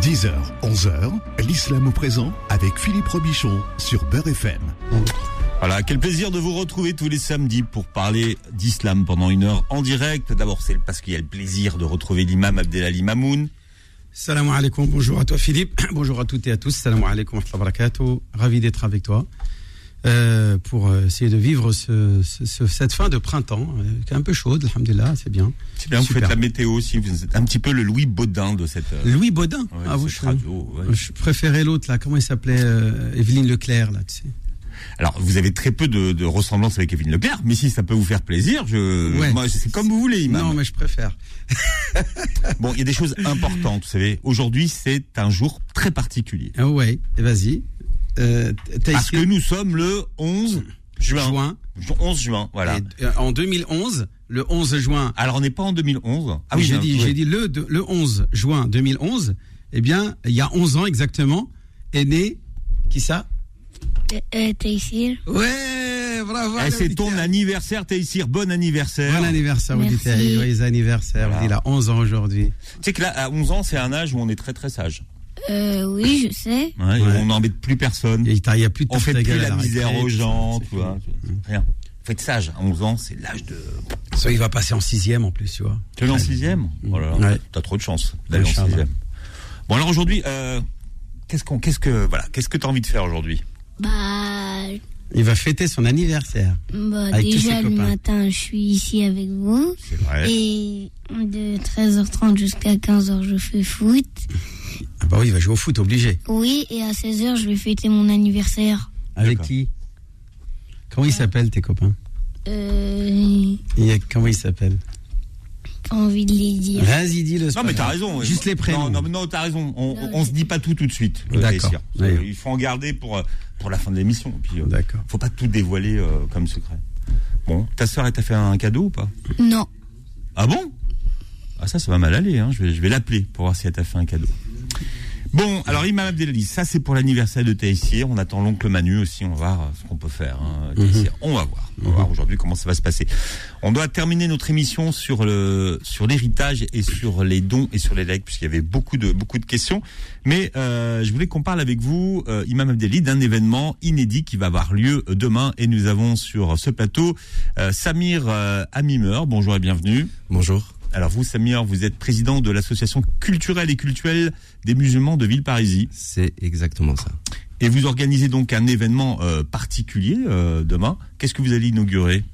10h, 11h, l'islam au présent avec Philippe Robichon sur Beurre FM. Voilà, quel plaisir de vous retrouver tous les samedis pour parler d'islam pendant une heure en direct. D'abord, c'est parce qu'il y a le plaisir de retrouver l'imam Abdelali Mamoun. Salam alaikum, bonjour à toi Philippe, bonjour à toutes et à tous, salam alaikum wa barakatuh, ravi d'être avec toi euh, pour euh, essayer de vivre ce, ce, cette fin de printemps, euh, qui est un peu chaude, alhamdulillah, c'est bien. C'est bien, vous faites la météo aussi, vous êtes un petit peu le Louis Baudin de cette... Louis Baudin, ouais, ah, cette je, radio, ouais. je préférais l'autre là, comment il s'appelait euh, Evelyne Leclerc là, tu sais? Alors, vous avez très peu de, de ressemblance avec Evelyne Leclerc, mais si ça peut vous faire plaisir, je, Ouais. moi, c'est comme vous voulez, imam. Non mais je préfère. Bon, il y a des choses importantes, vous savez. Aujourd'hui, c'est un jour très particulier. Ah ouais, et vas-y. Euh, Parce que nous sommes le 11 juin. juin, 11 juin, voilà. et, euh, en 2011, le 11 juin, Alors, on n'est pas en 2011. Ah j'ai non, dit, oui. j'ai dit le, de- le 11 juin 2011, eh bien, il y a 11 ans exactement, est né, qui ça? Euh, Taïsir. Ouais, bravo. Eh, c'est ton anniversaire, Taïsir. Bon anniversaire. Bon anniversaire. Auditeurs. Joyeux anniversaire. Voilà. Il a 11 ans aujourd'hui. Tu sais que là, à 11 ans, c'est un âge où on est très très sage. Euh, oui, je sais. Ouais, Ouais. On n'embête plus personne. Il n'y a plus de On fait plus la misère aux gens, tu vois. Rien. Faut être sage. À 11 ans, c'est l'âge de. Ça, il va passer en sixième en plus, tu vois. Tu es en sixième Oh Ouais. T'as trop de chance d'aller en sixième. Bon alors aujourd'hui, euh, qu'est-ce qu'on, qu'est-ce que, voilà, qu'est-ce que t'as envie de faire aujourd'hui? Bah, Il va fêter son anniversaire. bah Avec tous déjà ses le copains. matin, je suis ici avec vous. C'est vrai. Et de 13h30 jusqu'à 15h, je fais foot. Ah bah oui, il va jouer au foot, obligé. Oui, et à 16h, je vais fêter mon anniversaire. Avec qui Comment ils s'appellent tes copains Euh, a- Comment ils s'appellent pas envie de les dire. Vas-y, dis-le. c'est Non mais t'as raison. Juste les prénoms. Non, non, non, t'as raison. On, Non, on se dit pas tout tout de suite. D'accord. Euh, Il faut en garder pour euh, pour la fin de l'émission. Puis, euh, D'accord. faut pas tout dévoiler euh, comme secret. Bon, ta sœur, elle t'a fait un cadeau ou pas Non. Ah bon? Ah ça, ça va mal aller. Hein. Je vais, je vais l'appeler pour voir si elle t'a fait un cadeau. Bon, alors Imam Abdelali, ça c'est pour l'anniversaire de Taïsir. On attend l'oncle Manu aussi. On va voir euh, ce qu'on peut faire. Hein, Taïsir. On va voir. On va voir aujourd'hui comment ça va se passer. On doit terminer notre émission sur le sur l'héritage et sur les dons et sur les legs puisqu'il y avait beaucoup de beaucoup de questions. Mais euh, je voulais qu'on parle avec vous, euh, Imam Abdelali, d'un événement inédit qui va avoir lieu demain. Et nous avons sur ce plateau euh, Samir euh, Amimer. Bonjour et bienvenue. Bonjour. Alors vous, Samir, vous êtes président de l'association culturelle et culturelle des musulmans de Villeparisis. C'est exactement ça. Et vous organisez donc un événement euh, particulier euh, demain. Qu'est-ce que vous allez inaugurer?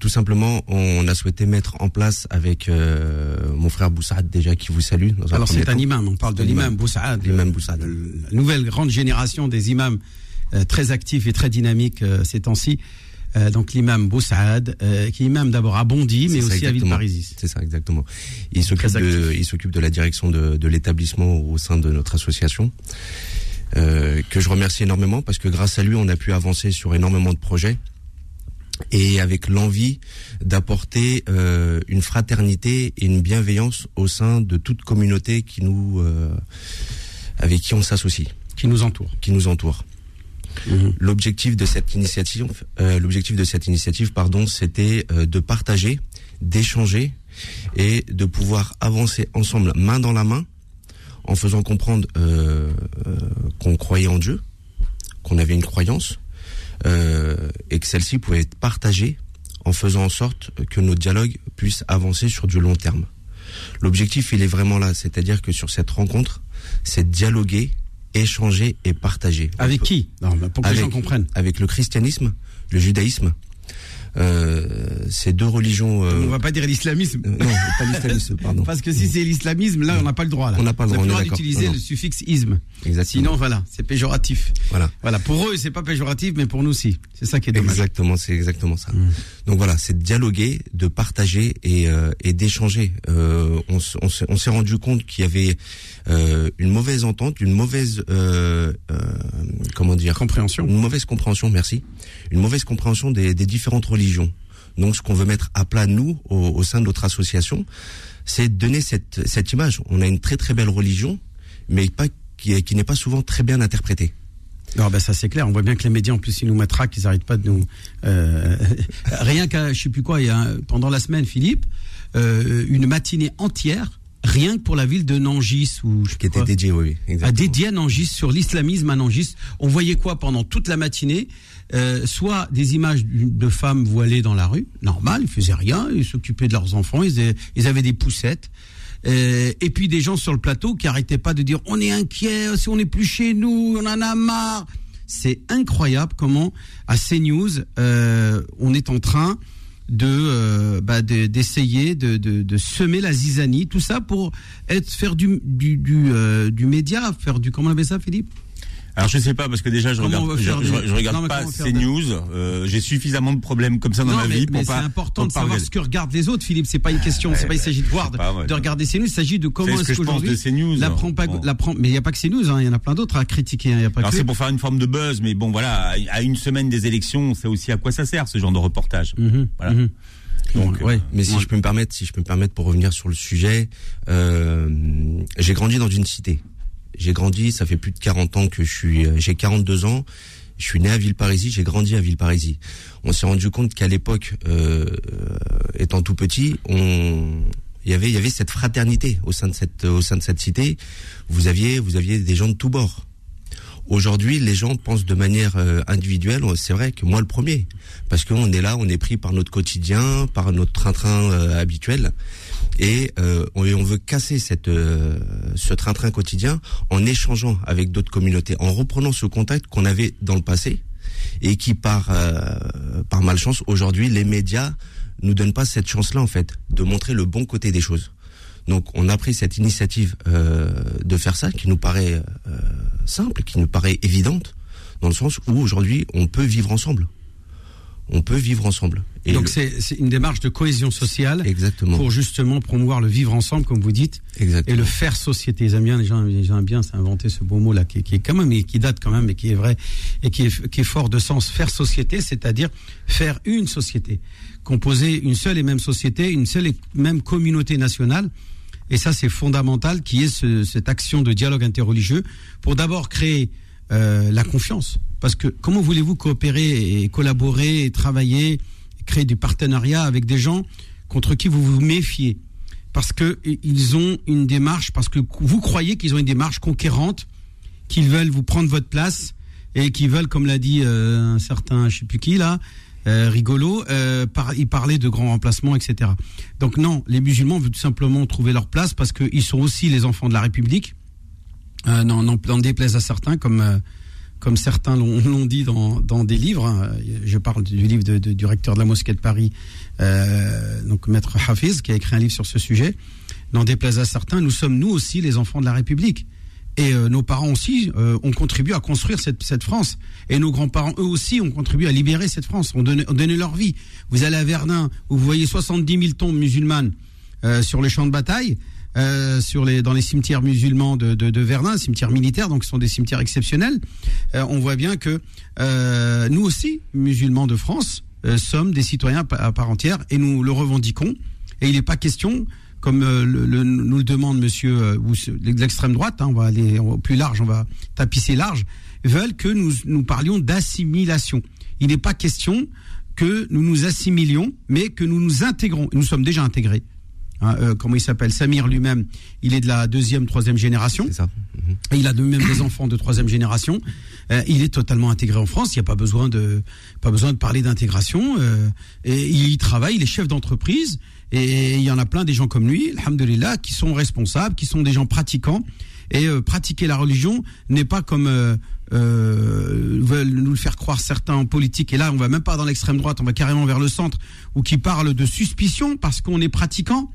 Tout simplement, on a souhaité mettre en place avec euh, mon frère Boussad déjà qui vous salue. Dans un Alors c'est un imam, on parle de l'imam imam. Boussaad. L'imam Boussaad. euh, La nouvelle grande génération des imams euh, très actifs et très dynamiques euh, ces temps-ci. Euh, donc l'imam Boussaad, euh, qui est imam d'abord à Bondy, mais aussi à. Villeparisis. C'est ça, exactement. Il s'occupe de, actif. il s'occupe de la direction de, de l'établissement au sein de notre association, euh, que je remercie énormément parce que grâce à lui, on a pu avancer sur énormément de projets et avec l'envie d'apporter euh, une fraternité et une bienveillance au sein de toute communauté qui nous, euh, avec qui on s'associe, Qui nous entoure. qui nous entoure. Mhm. L'objectif de cette initiative, euh, l'objectif de cette initiative, pardon, c'était euh, de partager, d'échanger et de pouvoir avancer ensemble, main dans la main, en faisant comprendre euh, euh, qu'on croyait en Dieu, qu'on avait une croyance euh, et que celle-ci pouvait être partagée en faisant en sorte que nos dialogues puissent avancer sur du long terme. L'objectif, il est vraiment là, c'est-à-dire que sur cette rencontre, c'est dialoguer, échanger et partager. Avec qui? Non, Pour que les gens comprennent. avec le christianisme, le judaïsme. Euh, ces deux religions. euh, On va pas dire l'islamisme. euh, non, pas l'islamisme, pardon. Parce que si c'est l'islamisme, là, on n'a pas le droit. Là. On n'a pas le droit, On on est n'a d'accord. d'utiliser le suffixe isme. Exactement. Sinon, voilà, c'est péjoratif. voilà. Voilà, pour eux, c'est pas péjoratif, mais pour nous, si. C'est ça qui est dommage. Exactement, c'est exactement ça. Donc voilà, c'est de dialoguer, de partager et, euh, et d'échanger. Euh, on, s'est on s'est rendu compte qu'il y avait euh, une mauvaise entente, une mauvaise euh, euh, comment dire, Compréhension. une mauvaise compréhension, merci, une mauvaise compréhension des, des différentes religions. Donc, ce qu'on veut mettre à plat nous au, au sein de notre association, c'est de donner cette, cette image. On a une très très belle religion, mais pas qui, est- qui n'est pas souvent très bien interprétée. Non, ben ça c'est clair. On voit bien que les médias en plus ils nous matraquent, ils n'arrêtent pas de nous. euh, rien qu'à je sais plus quoi, il y a pendant la semaine, Philippe, euh, une matinée entière rien que pour la ville de Nangis ou je sais Qui était pas, dédié, oui, à exactement. dédié à Nangis sur l'islamisme à Nangis. On voyait quoi pendant toute la matinée? Euh, Soit des images de femmes voilées dans la rue, normal, ils faisaient rien, ils s'occupaient de leurs enfants, ils, avaient- des poussettes. Euh, et puis des gens sur le plateau qui arrêtaient pas de dire on est inquiet, si on n'est plus chez nous, on en a marre. C'est incroyable comment à CNews euh, on est en train de bah, de- d'essayer de, semer la zizanie, tout ça pour être faire du du du média, faire du comment on appelle ça, Philippe? Alors je sais pas parce que déjà je Comment regarde, je, faire je- des- je regarde Non, mais pas ces news. Euh, J'ai suffisamment de problèmes comme ça dans Non, ma mais, vie pour mais c'est pas. important pour de savoir regarder. ce que regardent les autres, Philippe. C'est pas une question, c'est Ouais, pas il bah, s'agit de voir, de regarder CNews. Il s'agit de comment C'est ce est-ce que je pense qu'aujourd'hui de CNews. la prend pas, Bon. la prend, mais il y a pas que CNews, hein, il y en a plein d'autres à critiquer. hein, Il y a pas Alors c'est pour faire une forme de buzz, mais bon voilà, à- une semaine des élections, on sait aussi à quoi ça sert ce genre de reportage. Mhm, Voilà. mhm. Donc, ouais. Mais si Ouais. je peux me permettre, si je peux me permettre pour revenir sur le sujet, euh, j'ai grandi dans une cité. J'ai grandi, ça fait plus de 40 ans que je suis, euh, j'ai 42 ans. Je suis né à Villeparisis, j'ai grandi à Villeparisis. On s'est rendu compte qu'à l'époque, euh, étant tout petit, on, il y avait, il y avait cette fraternité au sein de cette, au sein de cette cité. Vous aviez, vous aviez des gens de tous bords. Aujourd'hui, les gens pensent de manière euh, individuelle. C'est vrai que moi le premier, parce qu'on est là, on est pris par notre quotidien, par notre train-train euh, habituel, et euh, on, veut casser cette, euh, ce train-train quotidien en échangeant avec d'autres communautés, en reprenant ce contact qu'on avait dans le passé et qui par euh, par malchance aujourd'hui les médias nous donnent pas cette chance-là en fait de montrer le bon côté des choses. Donc on a pris cette initiative euh, de faire ça qui nous paraît euh, simple, qui nous paraît évidente, dans le sens où aujourd'hui on peut vivre ensemble. On peut vivre ensemble. Et Donc le- c'est c'est une démarche de cohésion sociale exactement, pour justement promouvoir le vivre ensemble, comme vous dites, et exactement. le faire société. Ils aiment bien, les gens, les gens aiment bien s'inventer ce beau mot là, qui, qui est quand même, et qui date quand même, et qui est vrai, et qui est, qui est fort de sens. Faire société, c'est-à-dire faire une société, composer une seule et même société, une seule et même communauté nationale. Et ça, c'est fondamental, qui est ce- cette action de dialogue interreligieux, pour d'abord créer euh, la confiance. Parce que comment voulez-vous coopérer et collaborer et travailler, créer du partenariat avec des gens contre qui vous vous méfiez? Parce que i- ils ont une démarche, parce que vous croyez qu'ils ont une démarche conquérante, qu'ils veulent vous prendre votre place et qu'ils veulent, comme l'a dit euh, un certain, je sais plus qui là, euh, rigolo, euh, par, de grands remplacements, etc. Donc non, les musulmans veulent tout simplement trouver leur place parce qu'ils sont aussi les enfants de la République. Euh, non, non, n'en déplaise à certains, comme euh, comme certains l'ont dit dans, des livres. hein. Je parle du livre de- du recteur de la mosquée de Paris, euh, donc maître Hafiz, qui a écrit un livre sur ce sujet. N'en déplaise à certains, nous sommes nous aussi les enfants de la République. Et euh, nos parents aussi euh, ont contribué à construire cette, France. Et nos grands-parents, eux aussi, ont contribué à libérer cette France, ont donné, ont donné leur vie. Vous allez à Verdun, où vous voyez 70 000 tombes musulmanes sur les champs de bataille, euh, sur les, dans les cimetières musulmans de, de, Verdun, cimetières militaires, donc ce sont des cimetières exceptionnels. Euh, on voit bien que euh, nous aussi, musulmans de France, sommes des citoyens à part entière et nous le revendiquons. Et il n'est pas question, comme nous le demande Monsieur l'extrême droite, hein, on va aller au plus large, on va tapisser large, veulent que nous nous parlions d'assimilation. Il n'est pas question que nous nous assimilions, mais que nous nous intégrons. Nous sommes déjà intégrés. Hein, euh, comment il s'appelle Samir lui-même, il est de la deuxième, troisième génération. C'est ça. Mhm. Et il a de même des enfants de troisième génération. Euh, il est totalement intégré en France. Il n'y a pas besoin de pas besoin de parler d'intégration. euh, et il y travaille. Il est chef d'entreprise. Et il y en a plein des gens comme lui, alhamdulillah, qui sont responsables, qui sont des gens pratiquants. Et euh, pratiquer la religion n'est pas comme euh, euh, veulent nous le faire croire certains en politique. Et là, on va même pas dans l'extrême droite, on va carrément vers le centre, ou qui parlent de suspicion parce qu'on est pratiquant.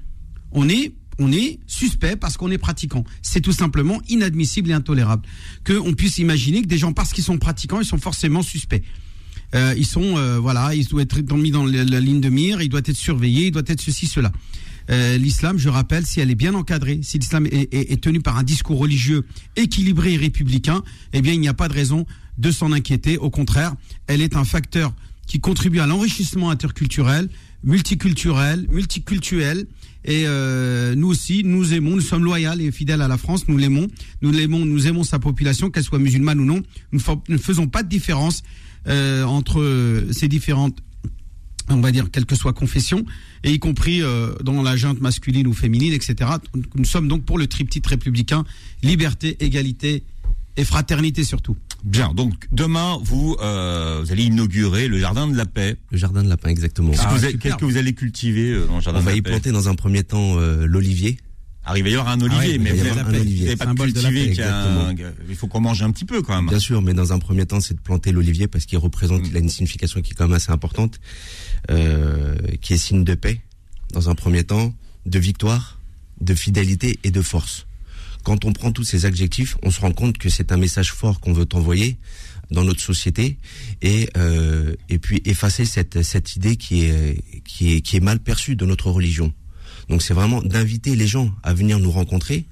On est on est suspect parce qu'on est pratiquant. C'est tout simplement inadmissible et intolérable qu'on puisse imaginer que des gens parce qu'ils sont pratiquants, ils sont forcément suspects. Euh, ils sont euh, voilà, ils doivent être mis dans la, ligne de mire, ils doivent être surveillés, ils doivent être ceci cela. Euh, l'islam, je rappelle, si elle est bien encadrée, si l'islam est- est tenu par un discours religieux équilibré et républicain, eh bien, il n'y a pas de raison de s'en inquiéter. Au contraire, elle est un facteur qui contribue à l'enrichissement interculturel, multiculturel, multiculturel. Et euh, nous aussi, nous aimons, nous sommes loyaux et fidèles à la France, nous l'aimons, nous l'aimons, nous aimons sa population, qu'elle soit musulmane ou non. Nous ne fa- ne faisons pas de différence euh, entre ces différentes on va dire, quelle que soit confession, et y compris euh, dans la junte masculine ou féminine, etc. Nous sommes donc pour le triptyque républicain, liberté, égalité et fraternité surtout. Bien, donc demain, vous, euh, vous allez inaugurer le jardin de la paix. Le jardin de la paix, exactement. Qu'est-ce que Ah, vous que vous allez cultiver euh, dans le jardin On de va la y paix planter dans un premier temps euh, l'olivier. Alors, il va y avoir un olivier, Ah ouais, mais il va y vous avoir n'avez un pas, cultivé y a un- il faut qu'on mange un petit peu quand même. Bien sûr, mais dans un premier temps, c'est de planter l'olivier parce qu'il représente, il a une signification qui est quand même assez importante, euh, qui est signe de paix, dans un premier temps, de victoire, de fidélité et de force. Quand on prend tous ces adjectifs, on se rend compte que c'est un message fort qu'on veut envoyer dans notre société et euh, et puis effacer cette cette idée qui est qui est qui est mal perçue de notre religion. Donc c'est vraiment d'inviter les gens à venir nous rencontrer.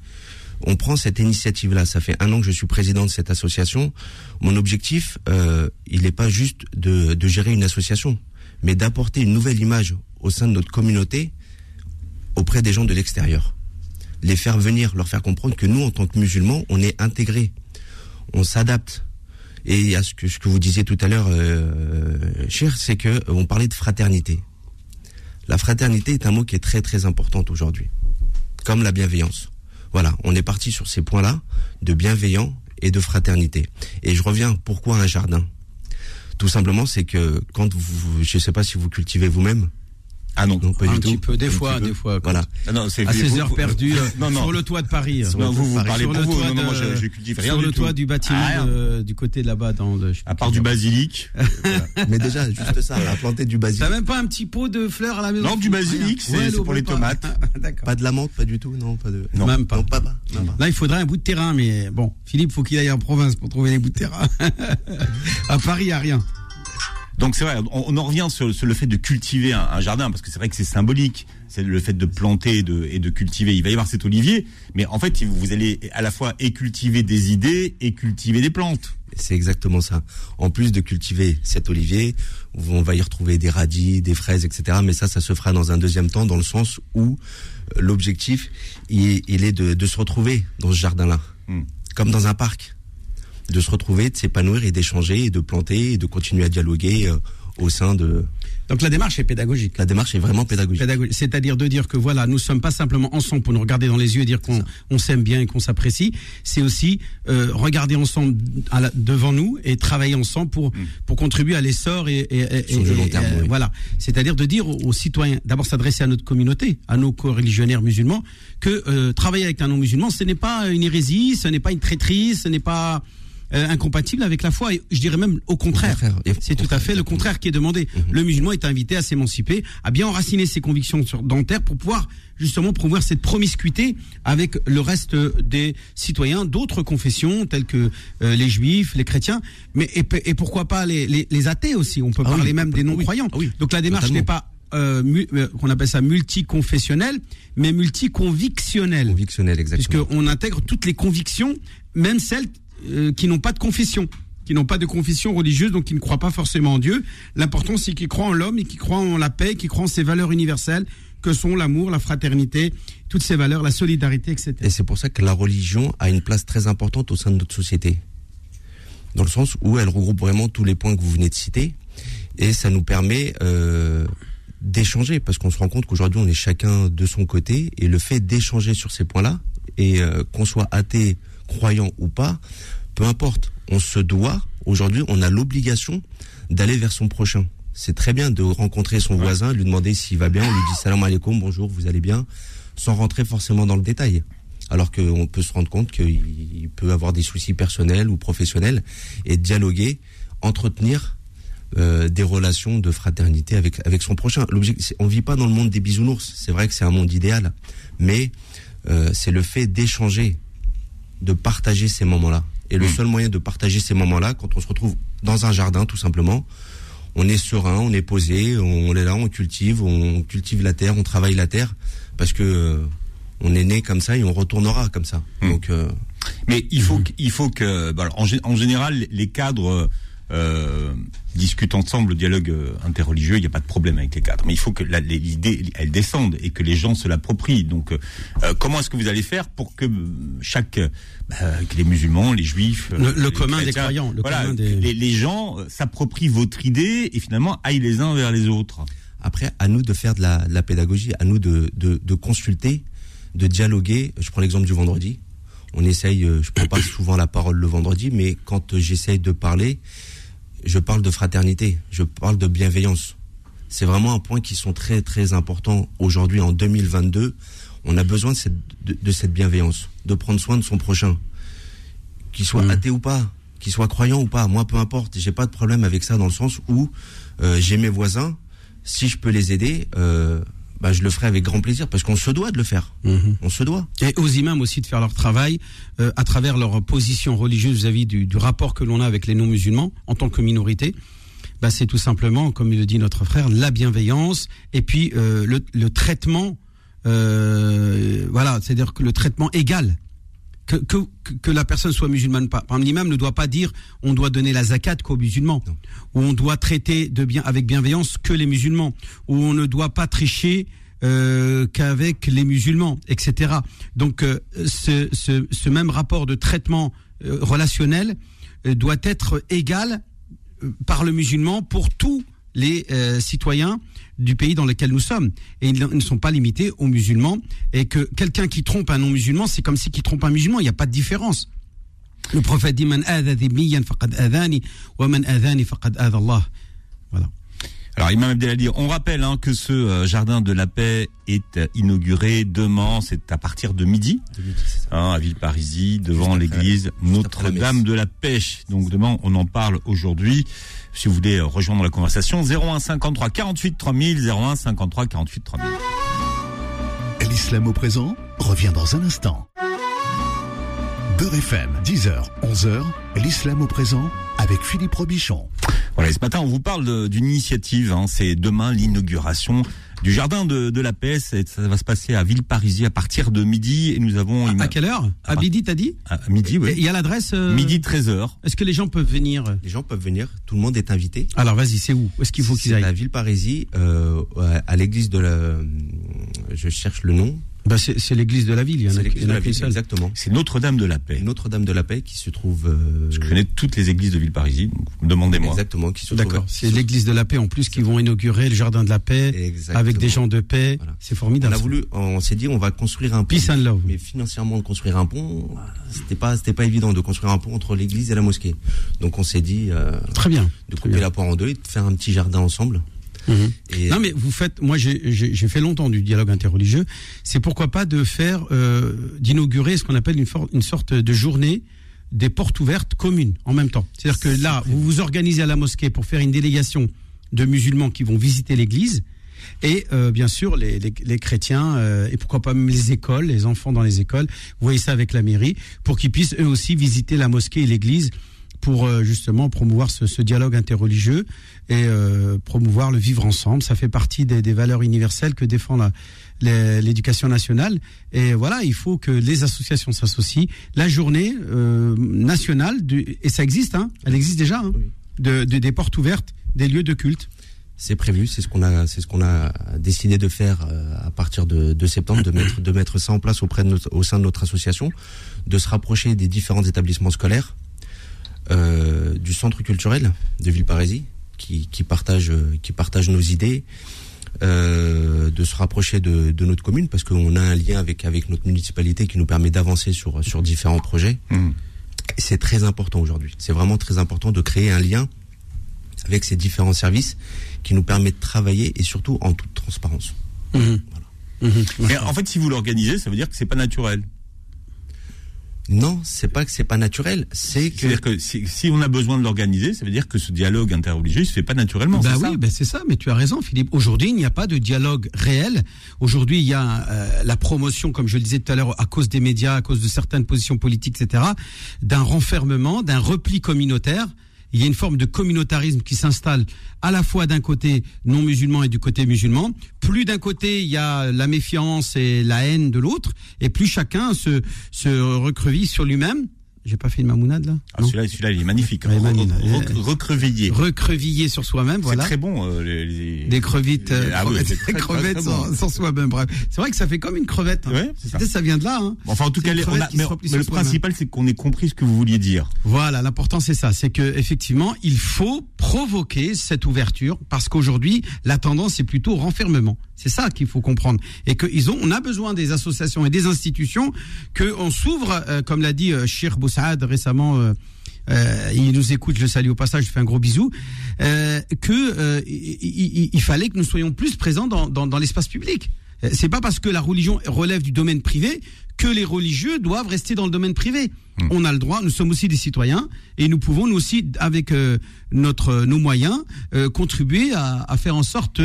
On prend cette initiative-là. Ça fait un an que je suis président de cette association. Mon objectif, euh, il n'est pas juste de, de gérer une association, mais d'apporter une nouvelle image au sein de notre communauté auprès des gens de l'extérieur. Les faire venir, leur faire comprendre que nous, en tant que musulmans, on est intégrés, on s'adapte. Et à ce que, ce que vous disiez tout à l'heure, euh, cher, c'est que euh, on parlait de fraternité. La fraternité est un mot qui est très très important aujourd'hui, comme la bienveillance. Voilà, on est parti sur ces points-là de bienveillant et de fraternité. Et je reviens, pourquoi un jardin? Tout simplement, c'est que quand vous, je ne sais pas si vous cultivez vous-même. Ah non. Non, pas un du petit tout. peu, des Un fois, petit peu. des fois. Voilà. Ah non, c'est À ces heures vous- perdues, euh, Non, non. sur le toit de Paris. Non, vous, vous parlez sur pour le vous. toit Non, non, moi, de- je, je cultive rien sur du le toit du bâtiment Ah, de- du côté là-bas dans le, je sais À part du basilic. Mais déjà, juste ça, à planter du basilic. T'as même pas un petit pot de fleurs à la maison Non, du basilic, c'est- pour les tomates. Pas de la menthe, pas du tout, non, pas de. Non. Même pas. Là, il faudrait un bout de terrain, mais bon, Philippe, faut qu'il aille en province pour trouver les bouts de terrain. à Paris, il n'y a rien. Donc c'est vrai, on, on en revient sur, sur le fait de cultiver un, un jardin, parce que c'est vrai que c'est symbolique, c'est le fait de planter et de, et de cultiver. Il va y avoir cet olivier, mais en fait, vous, allez à la fois et cultiver des idées et cultiver des plantes. C'est exactement ça. En plus de cultiver cet olivier, on va y retrouver des radis, des fraises, etc. Mais ça, ça se fera dans un deuxième temps, dans le sens où euh, l'objectif, il, est- il est de, de se retrouver dans ce jardin-là, Hmm. comme dans un parc, de se retrouver, de s'épanouir et d'échanger et de planter et de continuer à dialoguer euh, au sein de. Donc la démarche est pédagogique. La démarche est vraiment pédagogique. Pédagogique. C'est-à-dire de dire que voilà, nous sommes pas simplement ensemble pour nous regarder dans les yeux et dire qu'on on s'aime bien et qu'on s'apprécie. C'est aussi euh, regarder ensemble à la- devant nous et travailler ensemble pour pour contribuer à l'essor et, et, et- et- long terme, oui. voilà. C'est-à-dire de dire aux, aux citoyens, d'abord s'adresser à notre communauté, à nos co-religionnaires musulmans, que euh, travailler avec un non-musulman, ce n'est pas une hérésie, ce n'est pas une traîtrise, ce n'est pas euh, incompatible avec la foi. Et je dirais même au contraire. C'est tout à fait le contraire qui est demandé. Le musulman est invité à s'émanciper, à bien enraciner ses convictions sur dentaire pour pouvoir justement promouvoir cette promiscuité avec le reste des citoyens d'autres confessions telles que euh, les juifs, les chrétiens, mais et, et pourquoi pas les, les, les athées aussi? On peut Ah oui, parler même des complètement, non-croyants. oui. Ah oui, Donc la démarche n'est pas euh, euh, qu'on appelle ça multiconfessionnelle, mais multiconvictionnelle Convictionnel, exactement. puisqu'on intègre toutes les convictions, même celles euh, qui n'ont pas de confession, qui n'ont pas de confession religieuse, donc qui ne croient pas forcément en Dieu. L'important, c'est qu'ils croient en l'homme et qu'ils croient en la paix, qu'ils croient en ces valeurs universelles que sont l'amour, la fraternité, toutes ces valeurs, la solidarité, etc. Et c'est pour ça que la religion a une place très importante au sein de notre société. Dans le sens où elle regroupe vraiment tous les points que vous venez de citer. Et ça nous permet euh, d'échanger. Parce qu'on se rend compte qu'aujourd'hui, on est chacun de son côté. Et le fait d'échanger sur ces points-là, et euh, qu'on soit athée, croyant ou pas, peu importe. On se doit, aujourd'hui, on a l'obligation d'aller vers son prochain. C'est très bien de rencontrer son voisin, lui demander s'il va bien, on lui dit salam alaikum, bonjour, vous allez bien, sans rentrer forcément dans le détail. Alors qu'on peut se rendre compte qu'il il peut avoir des soucis personnels ou professionnels et dialoguer, entretenir euh, des relations de fraternité avec avec son prochain. On vit pas dans le monde des bisounours. C'est vrai que c'est un monde idéal, mais euh, c'est le fait d'échanger, de partager ces moments-là. Et le seul moyen de partager ces moments-là, quand on se retrouve dans un jardin, tout simplement, on est serein, on est posé, on est là, on cultive, on cultive la terre, on travaille la terre, parce que euh, on est né comme ça et on retournera comme ça. Hmm. Donc euh, Mais il faut, qu- il faut que, bah, en, en général, les cadres euh, discutent ensemble, le dialogue euh, interreligieux, il n'y a pas de problème avec les cadres. Mais il faut que l'idée, elle descende et que les gens se l'approprient. Donc, euh, euh, comment est-ce que vous allez faire pour que chaque, bah, que les musulmans, les juifs, Le- le les commun des croyants, le voilà, commun des- les, les gens s'approprient votre idée et finalement aillent les uns vers les autres. Après, à nous de faire de la, de la pédagogie, à nous de, de, de consulter, de dialoguer. Je prends l'exemple du vendredi. On essaye, je prends pas souvent la parole le vendredi, mais quand j'essaye de parler, je parle de fraternité, je parle de bienveillance. C'est vraiment un point qui sont très très importants aujourd'hui en 2022. On a besoin de cette, de, de cette bienveillance, de prendre soin de son prochain, qu'il soit Mm. athée ou pas, qu'il soit croyant ou pas. Moi, peu importe, j'ai pas de problème avec ça dans le sens où euh, j'ai mes voisins. Si je peux les aider, euh, bah, je le ferai avec grand plaisir parce qu'on se doit de le faire. Mhm. On se doit. Et aux imams aussi de faire leur travail euh, à travers leur position religieuse vis-à-vis du, du rapport que l'on a avec les non-musulmans en tant que minorité. Bah, c'est tout simplement, comme le dit notre frère, la bienveillance et puis euh, le, le traitement, euh, voilà, c'est-à-dire que le traitement égal. Que, que, que- que la personne soit musulmane pas. Par exemple, l'imam ne doit pas dire on doit donner la zakat qu'aux musulmans, Non. ou on doit traiter de bien avec bienveillance que les musulmans, ou on ne doit pas tricher euh, qu'avec les musulmans, etc. Donc euh, ce, ce, ce même rapport de traitement euh, relationnel doit être égal par le musulman pour tous les euh, citoyens du pays dans lequel nous sommes. Et ils ne sont pas limités aux musulmans. Et que quelqu'un qui trompe un non-musulman, c'est comme si qui trompe un musulman. Il n'y a pas de différence. Le prophète dit Man. Voilà. Alors, Imam Abdelali, on rappelle hein, que ce euh, jardin de la paix est euh, inauguré demain, c'est à partir de midi, hein, à Villeparisis, devant l'église Notre-Dame de la Pêche. Donc demain, on en parle aujourd'hui. Si vous voulez euh, rejoindre la conversation, 01 53 48 3000, 01 53 48 3000. L'islam au présent revient dans un instant. Beurre FM, 10h, 11h, l'islam au présent avec Philippe Robichon. Voilà, et ce matin, on vous parle d'une initiative. hein, c'est demain l'inauguration du jardin de, de la paix. C'est- Ça va se passer à Villeparisis à partir de midi. Et nous avons... À Imam- quelle heure? À Ah. midi, t'as dit? à midi, Et oui. Il y a l'adresse euh, Midi 13h. Est-ce que les gens peuvent venir? Les gens peuvent venir, tout le monde est invité. Alors vas-y, c'est où? Où est-ce qu'il faut qu'ils C'est aillent? à Villeparisis, euh, à l'église de la. Je cherche le nom. Bah, C'est c'est l'église de la ville, il y en C'est a, l'église y en de la ville, exactement. C'est Notre-Dame de la paix. Notre-Dame de la Paix qui se trouve. euh, Je connais toutes les églises de Villeparisis, donc demandez-moi. Exactement, qui se D'accord, c'est l'église de la paix en plus qui vont inaugurer le jardin de la paix Exactement. avec des gens de paix. Voilà. C'est On formidable. a voulu, on s'est dit, on va construire un pont. Peace and love. Mais financièrement, de construire un pont, c'était pas, c'était pas évident de construire un pont entre l'église et la mosquée. Donc on s'est dit euh, Très bien. de Très couper bien. la poire en deux et de faire un petit jardin ensemble. Mhm. Et Non mais vous faites, moi j'ai- fait longtemps du dialogue interreligieux, c'est pourquoi pas de faire, euh, d'inaugurer ce qu'on appelle une, for- une sorte de journée des portes ouvertes communes en même temps. C'est-à-dire que là, vous vous organisez à la mosquée pour faire une délégation de musulmans qui vont visiter l'église et euh, bien sûr les, les, les chrétiens euh, et pourquoi pas même les écoles, les enfants dans les écoles, vous voyez ça avec la mairie pour qu'ils puissent eux aussi visiter la mosquée et l'église pour euh, justement promouvoir ce, ce dialogue interreligieux et euh, promouvoir le vivre ensemble. Ça fait partie des, des valeurs universelles que défend l'éducation nationale. Et voilà, il faut que les associations s'associent. La journée euh, nationale, du, et ça existe, hein, elle existe déjà, hein, Oui. de, de- des portes ouvertes, des lieux de culte. c'est prévu, c'est ce qu'on a, c'est ce qu'on a décidé de faire à partir de, de septembre, de mettre, de mettre ça en place auprès de notre, au sein de notre association, de se rapprocher des différents établissements scolaires, euh, du centre culturel de Villeparisis, qui, qui partage, euh, qui partage nos idées, euh, de se rapprocher de, de notre commune parce qu'on a un lien avec avec notre municipalité qui nous permet d'avancer sur sur différents projets. Et C'est très important aujourd'hui. C'est vraiment très important de créer un lien avec ces différents services qui nous permet de travailler et surtout en toute transparence. Mais en fait, si vous l'organisez, ça veut dire que c'est pas naturel. Non, c'est pas que c'est pas naturel, c'est que C'est-à-dire que si, si on a besoin de l'organiser, ça veut dire que ce dialogue interreligieux se fait pas naturellement. Bah oui, ça bah c'est ça, mais tu as raison, Philippe. Aujourd'hui, il n'y a pas de dialogue réel. Aujourd'hui, il y a euh, la promotion, comme je le disais tout à l'heure, à cause des médias, à cause de certaines positions politiques, etc., d'un renfermement, d'un repli communautaire. Il y a une forme de communautarisme qui s'installe à la fois d'un côté non musulman et du côté musulman. Plus d'un côté, il y a la méfiance et la haine de l'autre, et plus chacun se, se sur lui-même J'ai pas fait une mamounade là Ah, celui-là, celui-là, il est magnifique. Ouais, Re- Recrevillé. Recreviller sur soi-même, C'est voilà. très bon. euh, les, les- Des crevettes, euh, Ah oui, crevettes, c'est très, très, crevettes très sans, bon. sans soi-même. Bref, c'est vrai que ça fait comme une crevette. hein. Ouais, c'est ça. Ça vient de là. Hein. Enfin, en tout C'est cas, on a, mais, le principal, c'est qu'on ait compris ce que vous vouliez dire. Voilà, l'important c'est ça, c'est que effectivement, il faut provoquer cette ouverture parce qu'aujourd'hui, la tendance est plutôt renfermement. C'est ça qu'il faut comprendre et que ils ont, on a besoin des associations et des institutions que on s'ouvre, euh, comme l'a dit euh, Cheikh Boussaad récemment. euh, euh, il nous écoute, je le salue au passage, je fais un gros bisou. Euh, que il, fallait que nous soyons plus présents dans, dans, dans l'espace public. C'est pas parce que la religion relève du domaine privé que les religieux doivent rester dans le domaine privé. On a le droit, nous sommes aussi des citoyens et nous pouvons nous aussi, avec euh, notre nos moyens, euh, contribuer à, à faire en sorte